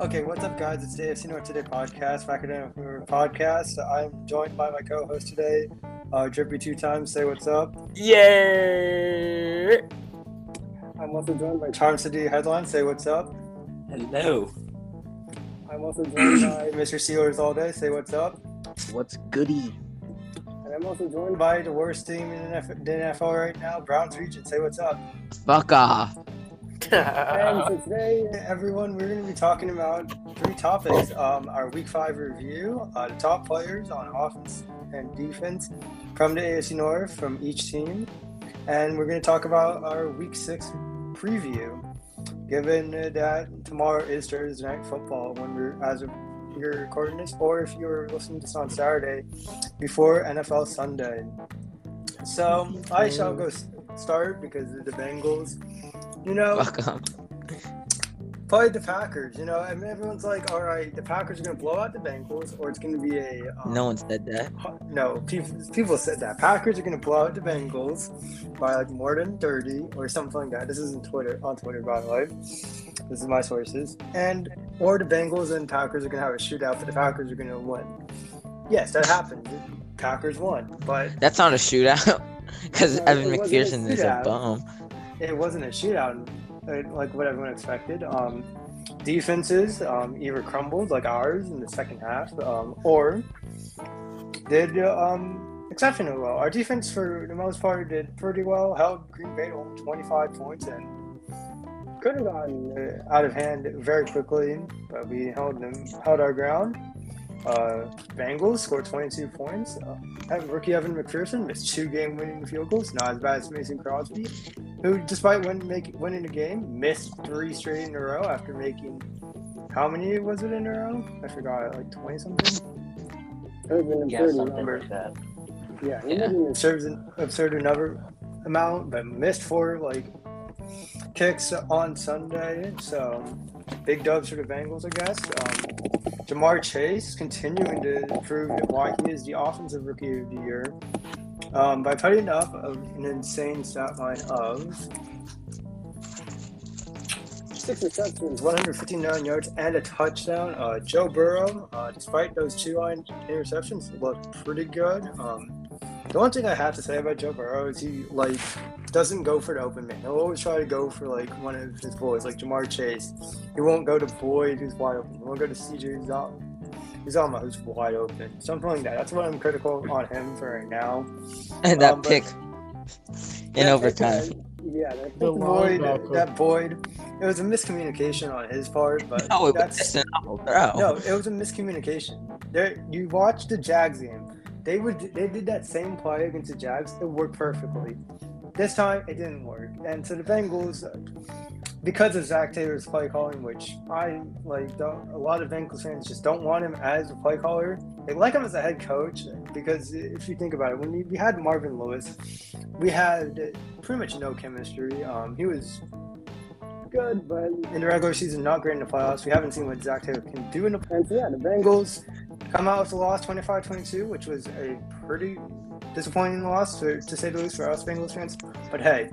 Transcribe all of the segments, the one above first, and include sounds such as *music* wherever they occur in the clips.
Okay, what's up, guys? It's the AFC North Today podcast, Academic Podcast. I'm joined by my co-host today, uh, Drippy Two Times. Say what's up. Yeah. I'm also joined by Charm City Headline. Say what's up. Hello. I'm also joined by *clears throat* Mr. Steelers All Day. Say what's up. What's goody? and I'm also joined By the worst team in the NFL right now, Browns Region. Say what's up. Fuck off. And so today everyone, we're going to be talking about three topics. Um, our Week Five review, uh, the top players on offense and defense from the AFC North from each team, and we're going to talk about our Week Six preview. Given that tomorrow is Thursday night football, when we're as of you're recording this, or if you're listening to this on Saturday before NFL Sunday. So I shall go start because of the Bengals. You know, Fuck off. the Packers. You know, I mean, everyone's like, all right, the Packers are going to blow out the Bengals, or it's going to be a. Um, No one said that. No, people, people said that. Packers are going to blow out the Bengals by like more than 30 or something like that. This isn't Twitter, on Twitter, by the way. This is my sources. And, or the Bengals and Packers are going to have a shootout, but the Packers are going to win. Yes, that happened. Packers won, but That's not a shootout. *laughs* Because No, Evan a McPherson is a bum. It wasn't a shootout like what everyone expected. Um, defenses um, either crumbled like ours in the second half, um, or did um, exceptionally well. Our defense, for the most part, did pretty well. Held Green Bay to only 25 points and could have gotten out of hand very quickly, but we held them, held our ground. Uh, Bengals scored 22 points. Uh, rookie Evan McPherson missed two game-winning field goals, not as bad as Mason Crosby who, despite win, make, winning the game, missed three straight in a row after making how many was it in a row? I forgot, like twenty something. it was an Yeah, absurd something number. like that. Yeah, he Yeah. Serves an absurd another amount, but missed four like kicks on Sunday. So big dubs for the Bengals, I guess. Um, Ja'Marr Chase continuing to prove why he is the offensive rookie of the year um, by putting up an insane stat line of six receptions. 159 yards and a touchdown. Uh, Joe Burrow, uh, despite those two line interceptions, looked pretty good. Um, the one thing I have to say about Joe Burrow is he like doesn't go for the open man. He'll always try to go for like one of his boys, like Ja'Marr Chase. He won't go to Boyd, who's wide open. He won't go to CJ Uzomah, Uzomah, who's wide open. Something like that. That's what I'm critical on him for right now. And that Um, pick in Yeah, overtime. *laughs* Yeah, that The Boyd, linebacker. that Boyd, it was a miscommunication on his part, but No, it that's was an awful throw. No, it was a miscommunication. There, you watch the Jags game. They would, they did that same play against the Jags. It worked perfectly. This time, it didn't work. And so the Bengals, because of Zac Taylor's play calling, which I like, don't, a lot of Bengals fans just don't want him as a play caller. They like him as a head coach because if you think about it, when we, we had Marvin Lewis, we had pretty much no chemistry. Um, he was good, but in the regular season, not great in the playoffs. We haven't seen what Zac Taylor can do in the and so, yeah, the Bengals. Come out with a loss 25-22, which was a pretty disappointing loss, to, to say the least, for us Bengals fans. But hey,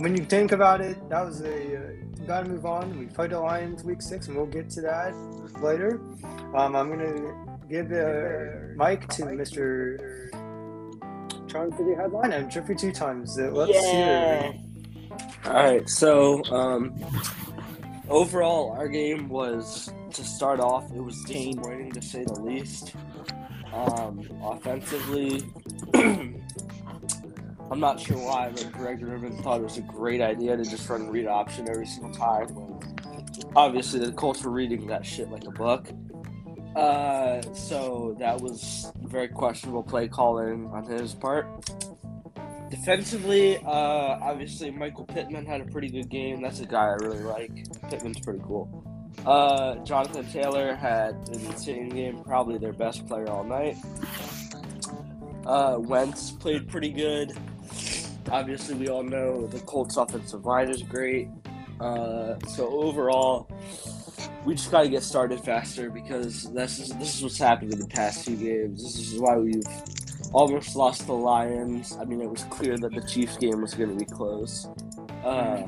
when you think about it, that was a uh, got to move on. We played the Lions week six, and we'll get to that later. Um, I'm gonna give the mic to Mr. Charm City headline. Line and Drippy two times. Uh, let's Yeah. hear. All right, so um, overall, our game was to start off. It was disappointing to say the least. Um, offensively, *clears throat* I'm not sure why, but Greg Roman thought it was a great idea to just run read option every single time. Obviously the Colts were reading that shit like a book. Uh, so that was very questionable play calling on his part. Defensively, uh, obviously Michael Pittman had a pretty good game. That's a guy I really like. Pittman's pretty cool. Uh, Jonathan Taylor had an insane game, probably their best player all night. Uh, Wentz played pretty good. Obviously, we all know the Colts' offensive line is great. Uh, so overall, we just got to get started faster because this is this is what's happened in the past few games. This is why we've almost lost the Lions. I mean, it was clear that the Chiefs game was going to be close. Uh,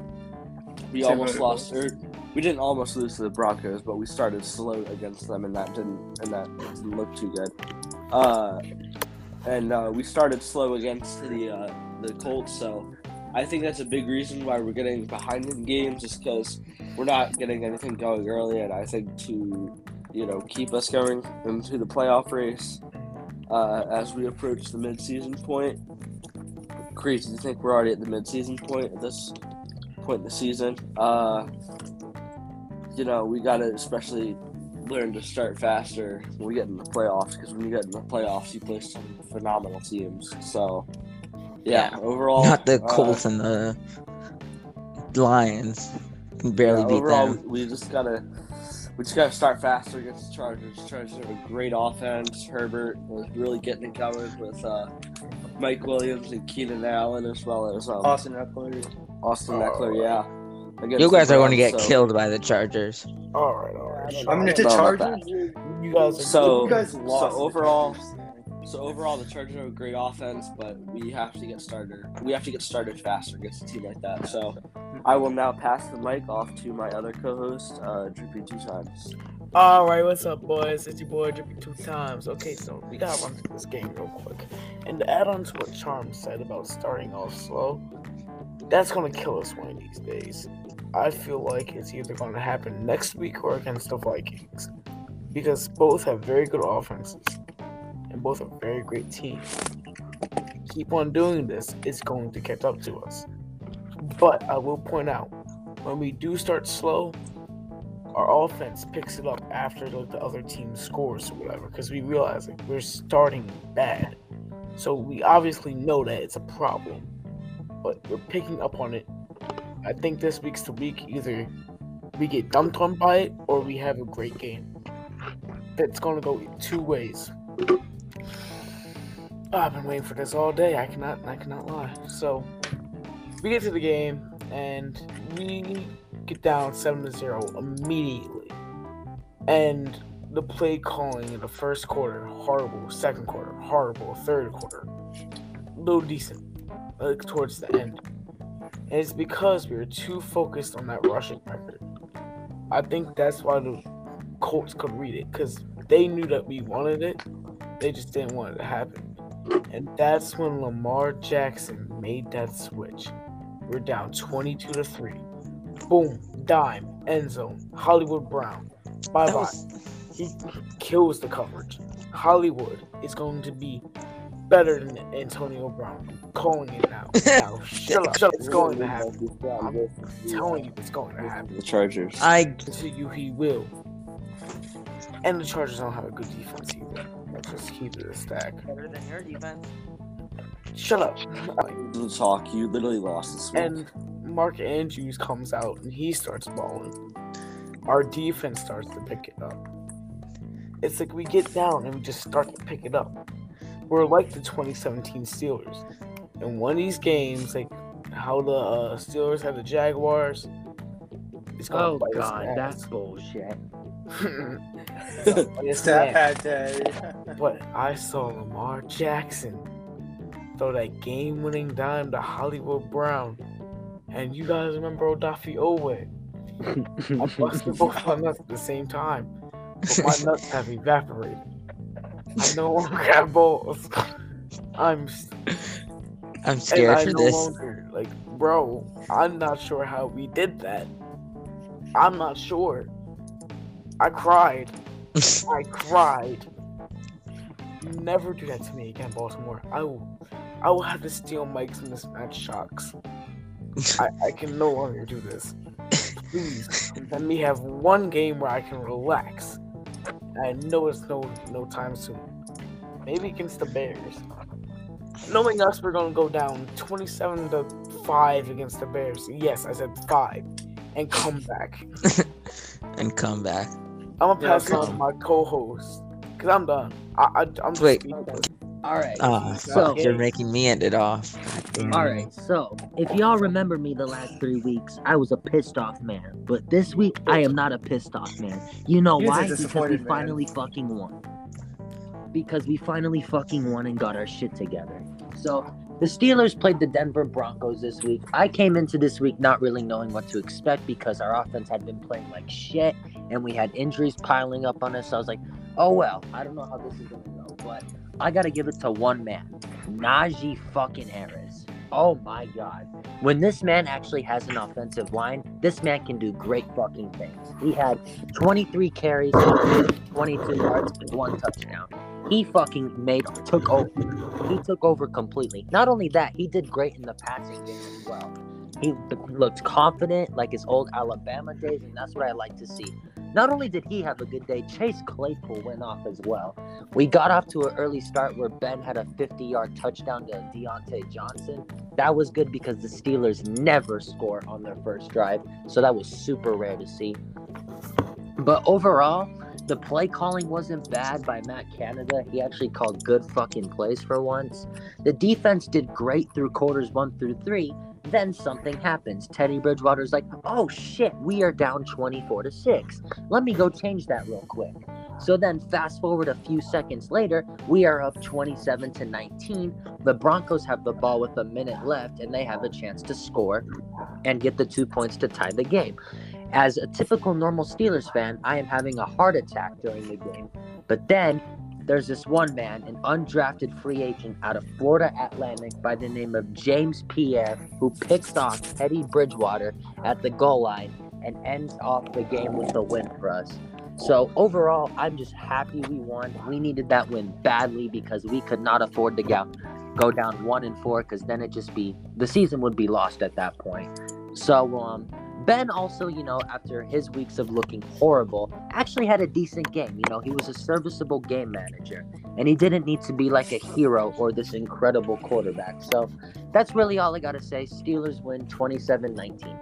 we Same almost lost. Or we didn't almost lose to the Broncos, but we started slow against them, and that didn't and that didn't look too good. Uh, and uh, we started slow against the uh, the Colts, so I think that's a big reason why we're getting behind in games, just because we're not getting anything going early, and I think to you know keep us going into the playoff race uh, as we approach the midseason point. Crazy to think we're already at the midseason point at this point in the season. Uh, you know, we got to especially learn to start faster when we get in the playoffs because when you get in the playoffs, you play some phenomenal teams. So, yeah, overall, Not the uh, Colts and the Lions. Can barely yeah, beat overall, them. we just gotta we just gotta start faster against the Chargers. Chargers have a great offense. Herbert was really getting it going with uh, Mike Williams and Keenan Allen as well as um, Austin Ekeler. Austin Ekeler. Yeah, Against You guys are going to get so- killed by the Chargers. All right, all right. I sure. I mean, if the Chargers, you guys are So- you guys lost. so overall- So overall, the Chargers have a great offense, but we have to get started. We have to get started faster against a team like that. So, I will now pass the mic off to my other co-host, uh, Droopy Two Times. All right, what's up, boys? It's your boy Drippy two times. Okay, so we gotta run through this game real quick. And to add on to what Charm said about starting off slow, that's gonna kill us one of these days. I feel like it's either gonna happen next week or against the Vikings, because both have very good offenses both are very great teams. Keep on doing this, it's going to catch up to us. But I will point out, when we do start slow, our offense picks it up after like, the other team scores or whatever because we realize like, we're starting bad. So we obviously know that it's a problem, but we're picking up on it. I think this week's the week either we get dumped on by it or we have a great game. That's gonna go two ways. I've been waiting for this all day. I cannot, I cannot lie. So we get to the game and we get down seven to zero immediately, and the play calling in the first quarter horrible, second quarter horrible, third quarter little decent, like towards the end, and it's because we were too focused on that rushing record. I think that's why the Colts could read it because they knew that we wanted it, they just didn't want it to happen, and that's when Lamar Jackson made that switch. We're down 22 to 3. Boom, dime, end zone, Hollywood Brown. Bye bye. was- He kills the coverage. Hollywood is going to be better than Antonio Brown. I'm calling it now. *laughs* now shut up. Shut up. It's going to happen. I'm telling you, it's going to happen. The Chargers. I To you, he will. And the Chargers don't have a good defense either. Let's just keep it a stack. better than your defense. Shut up. the talk. You literally lost this week. And Mark Andrews comes out and he starts balling. Our defense starts to pick it up. It's like we get down and we just start to pick it up. We're like the 2017 Steelers. In one of these games, like how the uh, Steelers had the Jaguars, it's gonna Oh bite us in god, that's ass. bullshit. It's gonna bite us in the Stat ass. pad day. But I saw Lamar Jackson throw that game winning dime to Hollywood Brown. And you guys remember Odafe Oweh. I busted both my nuts at the same time. But my nuts have evaporated. I no longer have balls. I'm I'm scared I for no this. longer like bro, I'm not sure how we did that. I'm not sure. I cried. I cried. Never do that to me again, Baltimore. I will I will have to steal Mike's and mismatch shocks. I, I can no longer do this. Please let me have one game where I can relax. I know it's no no time soon. Maybe against the Bears. Knowing us, we're gonna go down twenty-seven to five against the Bears. Yes, I said five, and come back. *laughs* and come back. I'm gonna pass it on to my co-host because I'm done. I, I I'm just Wait. All right. Ah, So- you're making me end it off. God damn All it. right. So, if y'all remember me the last three weeks, I was a pissed off man. But this week, I am not a pissed off man. You know He's why? Because we man. finally fucking won. Because we finally fucking won and got our shit together. So, The Steelers played the Denver Broncos this week. I came into this week not really knowing what to expect because our offense had been playing like shit and we had injuries piling up on us. So I was like, oh well, I don't know how this is to go. But I got to give it to one man, Najee fucking Harris. Oh my god. When this man actually has an offensive line, this man can do great fucking things. He had 23 carries, 22 yards, and one touchdown. He fucking made took over. He took over completely. Not only that, he did great in the passing game as well. He looked confident like his old Alabama days, and that's what I like to see. Not only did he have a good day, Chase Claypool went off as well. We got off to an early start where Ben had a 50 yard touchdown to Diontae Johnson. That was good because the Steelers never score on their first drive, so that was super rare to see. But overall, the play calling wasn't bad by Matt Canada. He actually called good fucking plays for once. The defense did great through quarters one through three. Then something happens. Teddy Bridgewater's like, "Oh shit, we are down 24 to 6. Let me go change that real quick." So then fast forward a few seconds later, we are up 27 to 19. The Broncos have the ball with a minute left and they have a chance to score and get the 2 points to tie the game. As a typical normal Steelers fan, I am having a heart attack during the game. But then there's this one man, an undrafted free agent out of Florida Atlantic by the name of James Pierre, who picks off Teddy Bridgewater at the goal line and ends off the game with a win for us. So overall, I'm just happy we won. We needed that win badly because we could not afford to go go down one and four because then it just be the season would be lost at that point. So um, Ben also, you know, after his weeks of looking horrible, actually had a decent game. You know, he was a serviceable game manager, and he didn't need to be like a hero or this incredible quarterback. So that's really all I got to say. Steelers win 27 19.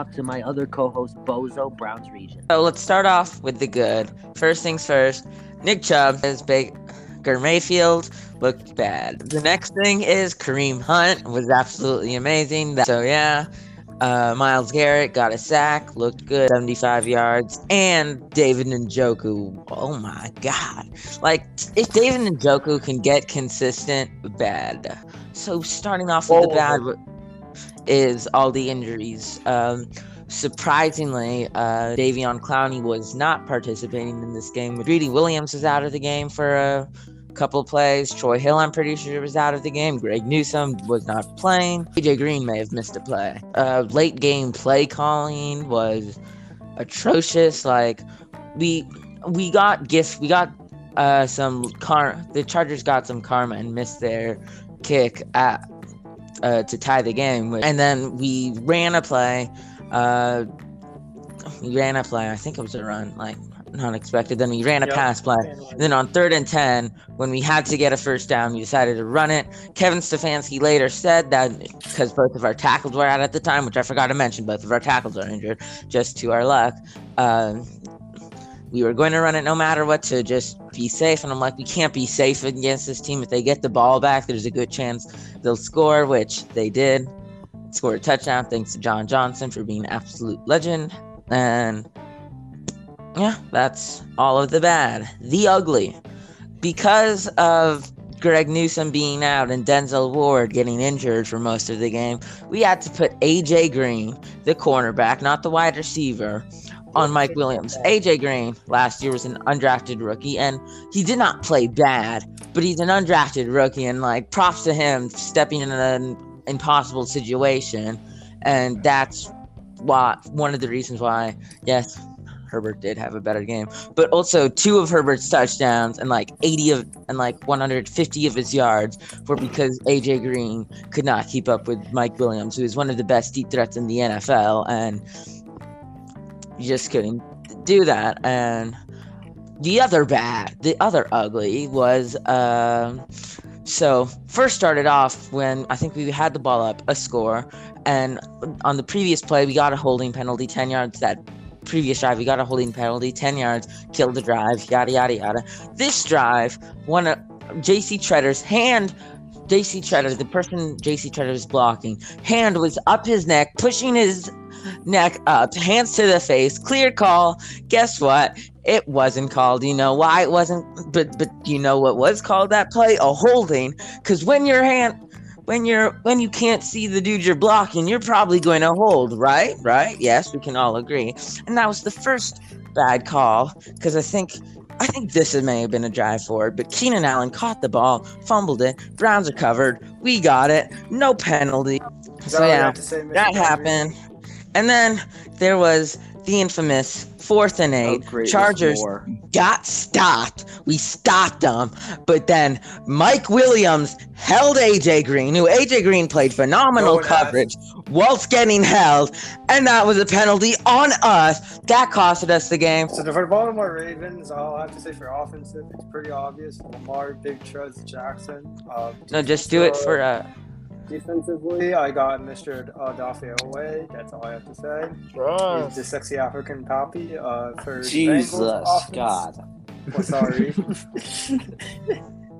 Up to my other co host, Bozo, Browns Region. So let's start off with the good. First things first, Nick Chubb, his Baker Mayfield looked bad. The next thing is Kareem Hunt was absolutely amazing. So yeah, uh, Myles Garrett got a sack, looked good, 75 yards, and David Njoku. Oh my God! Like if David Njoku can get consistent, bad. So starting off with the bad is all the injuries. Um, surprisingly, uh, Davion Clowney was not participating in this game. Greedy Williams was out of the game for a couple plays. Troy Hill, I'm pretty sure, was out of the game. Greg Newsome was not playing. AJ Green may have missed a play. Uh, late game play calling was atrocious. Like we we got gifts. We got uh, some car. The Chargers got some karma and missed their kick at uh, to tie the game. And then we ran a play. Uh, we ran a play. I think it was a run. Like not expected. Then we ran a Yep. pass play. And then on third and 10, when we had to get a first down, we decided to run it. Kevin Stefanski later said that because both of our tackles were out at the time, which I forgot to mention, both of our tackles are injured, just to our luck. Uh, we were going to run it no matter what to just be safe. And I'm like, we can't be safe against this team. If they get the ball back, there's a good chance they'll score, which they did. Scored a touchdown thanks to John Johnson for being an absolute legend. And yeah, that's all of the bad. The ugly. Because of Greg Newsome being out and Denzel Ward getting injured for most of the game, we had to put AJ Green, the cornerback, not the wide receiver, on Mike Williams. AJ Green last year was an undrafted rookie and he did not play bad, but he's an undrafted rookie and like props to him stepping in an impossible situation. And that's why one of the reasons why, yes, Herbert did have a better game, but also two of Herbert's touchdowns and like 80 of and like 150 of his yards were because AJ Green could not keep up with Mike Williams, who is one of the best deep threats in the NFL, and you just couldn't do that. And the other bad, the other ugly was um. So first started off when I think we had the ball up, a score, and on the previous play we got a holding penalty, ten yards. That previous drive we got a holding penalty, ten yards, killed the drive, yada yada yada. This drive, one of J.C. Tretter's hand. J.C. Tretter, the person J.C. Tretter is blocking, hand was up his neck, pushing his neck up, hands to the face, clear call. Guess what? It wasn't called. You know why it wasn't? But but you know what was called that play? A holding. Because when your hand when you're when you can't see the dude you're blocking, you're probably going to hold, right? Right? Yes, we can all agree. And that was the first bad call because I think I think this may have been a drive forward, but Keenan Allen caught the ball, fumbled it. Browns are covered. We got it. No penalty. So yeah, say, that happened. And then there was the infamous fourth and How eight. Chargers got stopped. We stopped them. But then Mike Williams held AJ Green, who AJ Green played phenomenal No one asked. coverage whilst getting held. And that was a penalty on us. That costed us the game. So for the Baltimore Ravens, I'll have to say for offensive, it's pretty obvious. Lamar, Big Trust, Jackson. Um, No, just do it for uh defensively. I got Mr. Dafe Oweh. That's all I have to say. He's the sexy African poppy. Uh, for the Jesus Bengals offense- God. Well, sorry. *laughs*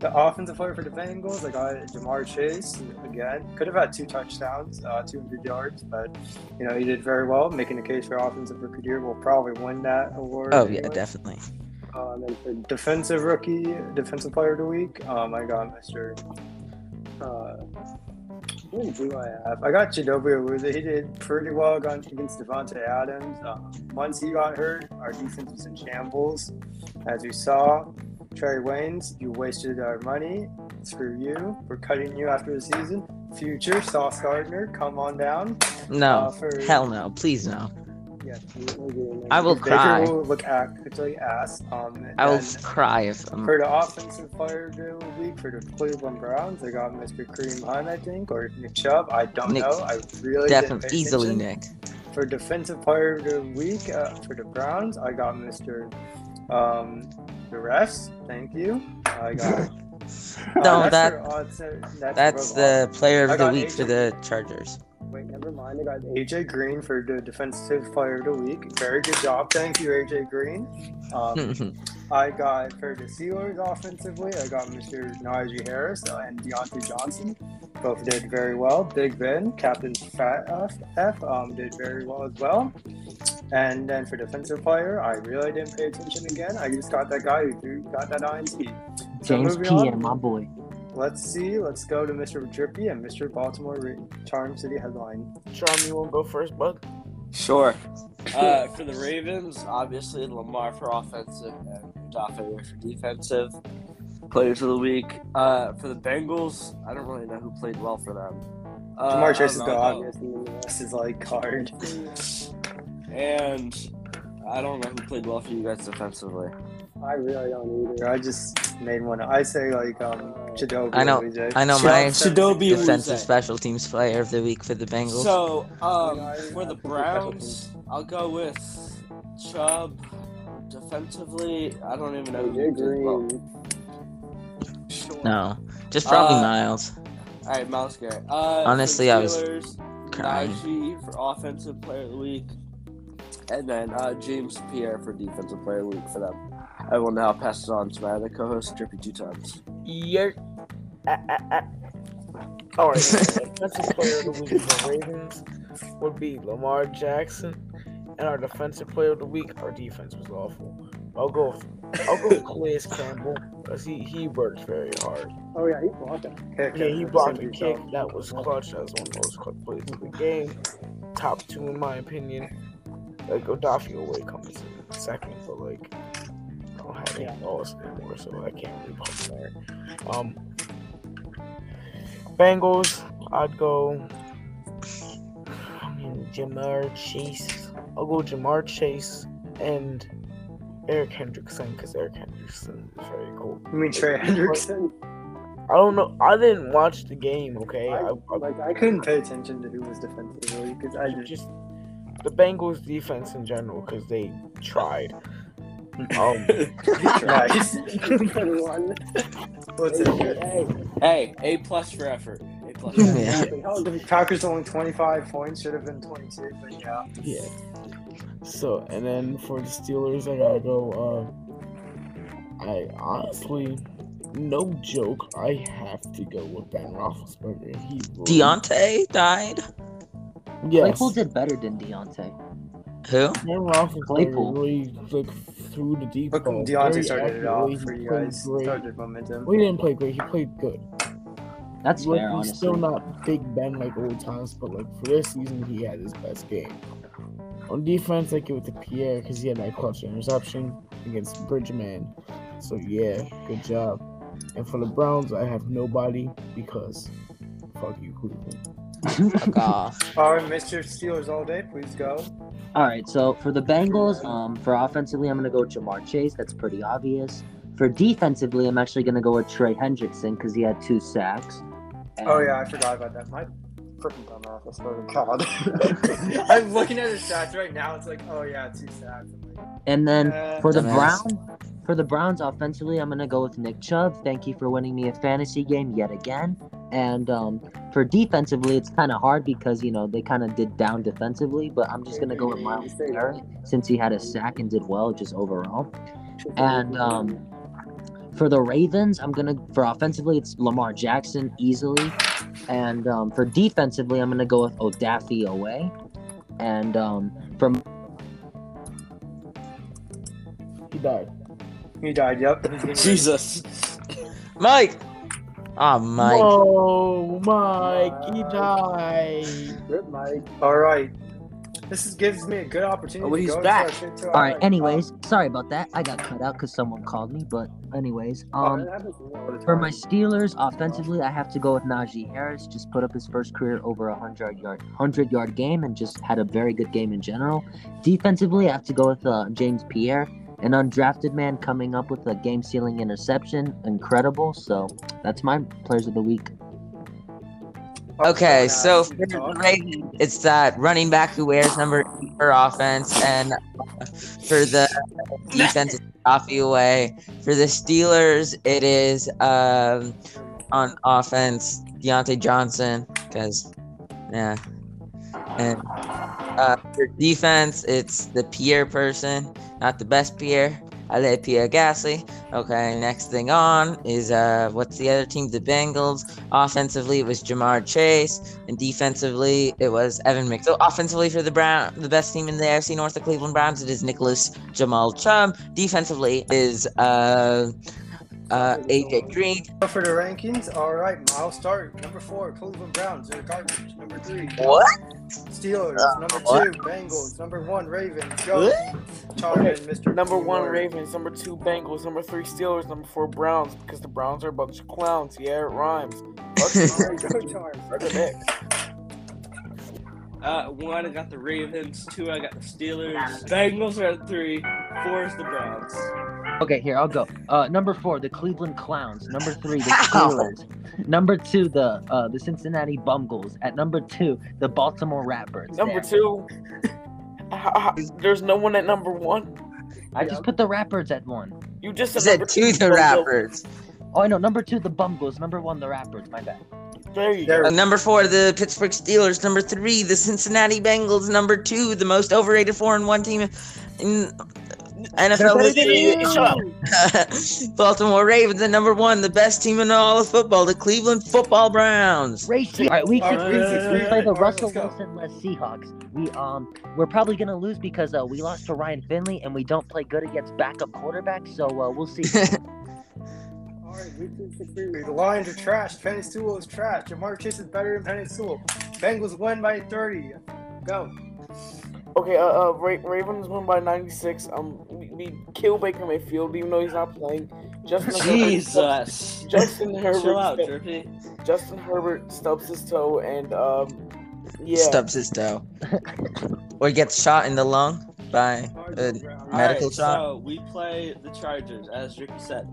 the offensive player for the Bengals, I got Ja'Marr Chase again. Could have had two touchdowns, uh, 200 yards, but you know he did very well, making the case for offensive rookie of the year. Will probably win that award. Oh yeah, definitely. Um, and for defensive rookie, defensive player of the week, um, I got Mr. Uh, who do I have? I got Chidobe Awuzie. He did pretty well against Davante Adams. Um, once he got hurt, our defense was in shambles. As you saw, Trae Waynes, you wasted our money. Screw you. We're cutting you after the season. Future Sauce Gardner, come on down. Uh, No. for, Hell no. Please no. Yeah, we'll get in there. I will Baker cry. will look actually ass. Um, I will cry if um, for the offensive player of the week for the Cleveland Browns, I got Mr. Kareem Hunt, I think, or Nick Chubb. I don't Nick- know. I really definitely easily. Nick. For defensive player of the week uh, for the Browns, I got Mr. Um, the refs. Thank you. I got. uh, *laughs* No, that's that- for odds, uh, that's, That's the player I of the week AJ. for the Chargers. Wait, never mind. I got AJ Green for the defensive player of the week. Very good job. Thank you, AJ Green. Um, *laughs* I got for the Steelers offensively, I got Mr. Najee Harris and Diontae Johnson. Both did very well. Big Ben, Captain Fat F, F um, did very well as well. And then for defensive player, I really didn't pay attention again. I just got that guy who got that INT. So James P. on. My boy. Let's see. Let's go to Mr. Drippy and Mr. Baltimore Ra- Charm City headline. Charm, you want to go first, bud? Sure. Uh, for the Ravens, obviously Lamar for offensive and Dafe for defensive. Players of the week. Uh, for the Bengals, I don't really know who played well for them. Uh, Jamar I Chase is don't the obvious, and then the rest is like hard. And I don't know who played well for you guys defensively. I really don't either. I just made one. I say like um Chidobe. I know- OJ. I know Shut my up, Shadobi Defensive Awuzie. special teams player of the week for the Bengals. So, um, for the Browns, I'll go with Chubb. Defensively, I don't even know who did well. Green. no, just probably Uh, Myles. All right, Myles Garrett. Uh, Honestly, I was Crying. Najee for offensive player of the week, and then uh, James Pierre for defensive player of the week for them. I will now pass it on to my other co-host, Drippy Two Times. Yeah. Ah, ah, ah. All right. *laughs* defensive player of the week for Ravens would be Lamar Jackson, and our defensive player of the week, our defense was awful. I'll go. With, I'll go with Calais Campbell because he he works very hard. Oh yeah, he blocked it. Kick, Yeah, he blocked a kick, kick kick. that was clutch. That was one of the most clutch plays of the game. Top two in my opinion. Like Odafe Oweh comes in second, but like I don't have any balls anymore, so I can't really him there. Um, Bengals, I'd go. I mean, Ja'Marr Chase. I'll go Ja'Marr Chase and Eric Hendrickson because Eric Hendrickson is very cool. You mean Trey Hendrickson? I don't know. I didn't watch the game. Okay, I, I, I, like I couldn't pay attention to who was defensively because I I just. just the Bengals defense in general because they tried. Um, *laughs* nice. What's it? Hey, Hey, A plus for effort. A plus. For effort. Yeah. *laughs* Packers only 25 points should have been 22, but yeah. yeah. So and then for the Steelers, I gotta go. Uh, I honestly, no joke, I have to go with Ben Roethlisberger. He really- Diontae died. Yes. Claypool did better than Diontae. Who? Ben Roethlisberger Claypool. really like through the deep Look, ball. Diontae started it off for you guys. great. Started momentum. Well, he didn't play great. He played good. That's Look, fair, he's honestly. still not Big Ben like old times, but like for this season, he had his best game. On defense, I give it to Pierre because he had that clutch interception against Bridgman. So yeah, good job. And for the Browns, I have nobody because fuck you, Cleveland. Fuck off. All right, Mr. Steelers all day, please go. All right, so for the Bengals, um, for offensively, I'm gonna go Ja'Marr Chase. That's pretty obvious. For defensively, I'm actually gonna go with Trey Hendrickson because he had two sacks. Oh yeah, I forgot about that. My freaking dumbass. I swear to God. *laughs* I'm looking at his stats right now. It's like, oh yeah, two sacks. Like, And then uh, for the. Browns, for the Browns offensively, I'm gonna go with Nick Chubb. Thank you for winning me a fantasy game yet again. And um, for defensively, it's kind of hard because you know they kind of did down defensively. But I'm just gonna go with Myles Garrett since he had a sack and did well just overall. And um, for the Ravens, I'm gonna for offensively, it's Lamar Jackson easily. And um, for defensively, I'm gonna go with Odafe Oweh. And um, for He died. He died. Yep. *laughs* Jesus. Mike. Oh, Mike. Whoa, Mike, he died. Rip Mike. All right. This is, gives me a good opportunity. Oh, to he's go back. start shit to- All right. um, Anyways, sorry about that. I got cut out because someone called me. But anyways, oh, um, that happens to me all the for my. Steelers, offensively, I have to go with Najee Harris. Just put up his first career over a hundred yard, hundred yard game, and just had a very good game in general. Defensively, I have to go with uh, James Pierre, an undrafted man coming up with a game sealing interception. Incredible. So that's my players of the week. Okay, so for the. Ravens, it's that running back who wears number eight for offense, and uh, for the defense, it's Coffee away. For the Steelers, it is um, on offense Diontae Johnson, because yeah, and uh, for defense, it's the Pierre person, not the best Pierre. I let Pierre Gasly. Okay, next thing on is uh, what's the other team? The Bengals. Offensively, it was Ja'Marr Chase, and defensively, it was Evan Mc. So offensively for the Brown, the best team in the AFC North, the Cleveland Browns, it is Nicholas Jamal Chubb. Defensively is uh, uh, AJ Green. So for the rankings, all right, I'll start. Number four, Cleveland Browns. They're garbage. Number three, What? Steelers. Uh, number what? two, Bengals. Number one, Ravens. Go. Charlie and Mr. Number one, Ravens. Number two, Bengals. Number three, Steelers. Number four, Browns. Because the Browns are a bunch of clowns. Yeah, it rhymes. Fuck All right, *laughs* the go Charles. Suck a dick. Uh, one, I got the Ravens. Two, I got the Steelers. Bengals are at three. Four is the Browns. Okay, here I'll go. Uh, number four, the Cleveland Clowns. Number three, the Ow. Steelers. number two, the uh, the Cincinnati Bungles. At number two, the Baltimore Ratbirds. Number There. two, h- *laughs* h- there's no one at number one. I just put the Ratbirds at one. You just said, said number to the Bungles. rappers. Oh, I know. Number two, the Bungles. Number one, the Ratbirds. My bad. There you go. Uh, number four, the Pittsburgh Steelers. Number three, the Cincinnati Bengals. Number two, the most overrated four and one team in NFL history. *laughs* Baltimore Ravens. And number one, the best team in all of football, the Cleveland Football Browns. Racy. All right, week All six, right, week six, right, we all play the all right, Russell let's. Wilson less Seahawks. We um, we're probably gonna lose because uh, we lost to Ryan Finley and we don't play good against backup quarterbacks. So uh, we'll see. *laughs* All right, week two, six, three. The Lions are trash. Penei Sewell is trash. Ja'Marr Chase is better than Penei Sewell. Bengals win by 30. Go. Okay, uh, uh Ra- Ravens win by 96. Um, we, we kill Baker Mayfield even though he's not playing. Justin Herbert, Jesus. Justin Herbert, *laughs* Chill out, stu- Drippy. Justin Herbert stubs his toe and um, yeah. Stubs his toe. *laughs* or gets shot in the lung by. Uh, Medical Alright, shot. So we play the Chargers, as Ricky said.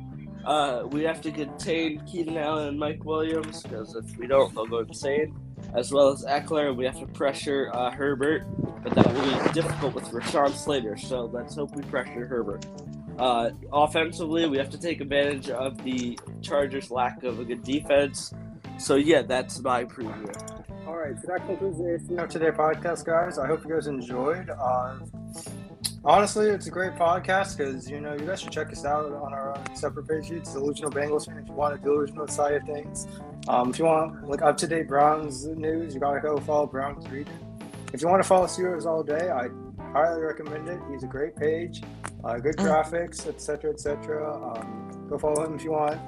Uh, we have to contain Keenan Allen and Mike Williams because if we don't, they'll go insane. As well as Ekeler, we have to pressure uh, Herbert, but that will be difficult with Rashawn Slater. So let's hope we pressure Herbert. Uh, offensively, we have to take advantage of the Chargers' lack of a good defense. So yeah, that's my preview. All right, so that concludes the Now Today podcast, guys. I hope you guys enjoyed. Uh, honestly, it's a great podcast because you know you guys should check us out on our separate page. It's Delusional Bengals fan. If you want a delusional side of things, um, if you want like up to date Browns news, you gotta go follow Browns Region. If you want to follow Steelers all day, I highly recommend it. He's a great page, uh, good graphics, etc., etc. Um, go follow him if you want.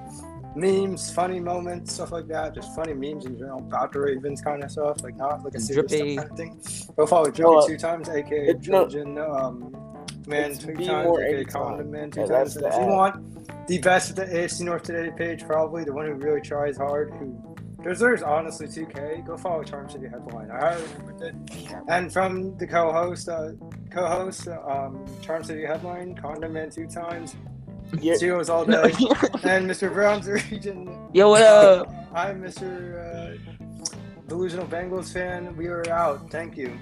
memes, funny moments, stuff like that. Just funny memes in general about the Ravens kind of stuff, like not like a serious Drippy. stuff kind of thing. Go follow Drippy No, uh, two times, aka it's um, Man two times, more aka anytime. Condom Man two Yeah, times. that's And if you want the best at the AFC North Today page, probably the one who really tries hard, who deserves honestly 2K. Go follow Charm City Headline. I highly recommend it. And from the co-host, uh, co-host, um, Charm City Headline, Condom Man two times, Yeah. Zeros all day, *laughs* and Mr. Brown's region. Yo, what up? I'm Mr. Uh, Delusional Bengals fan. We are out. Thank you.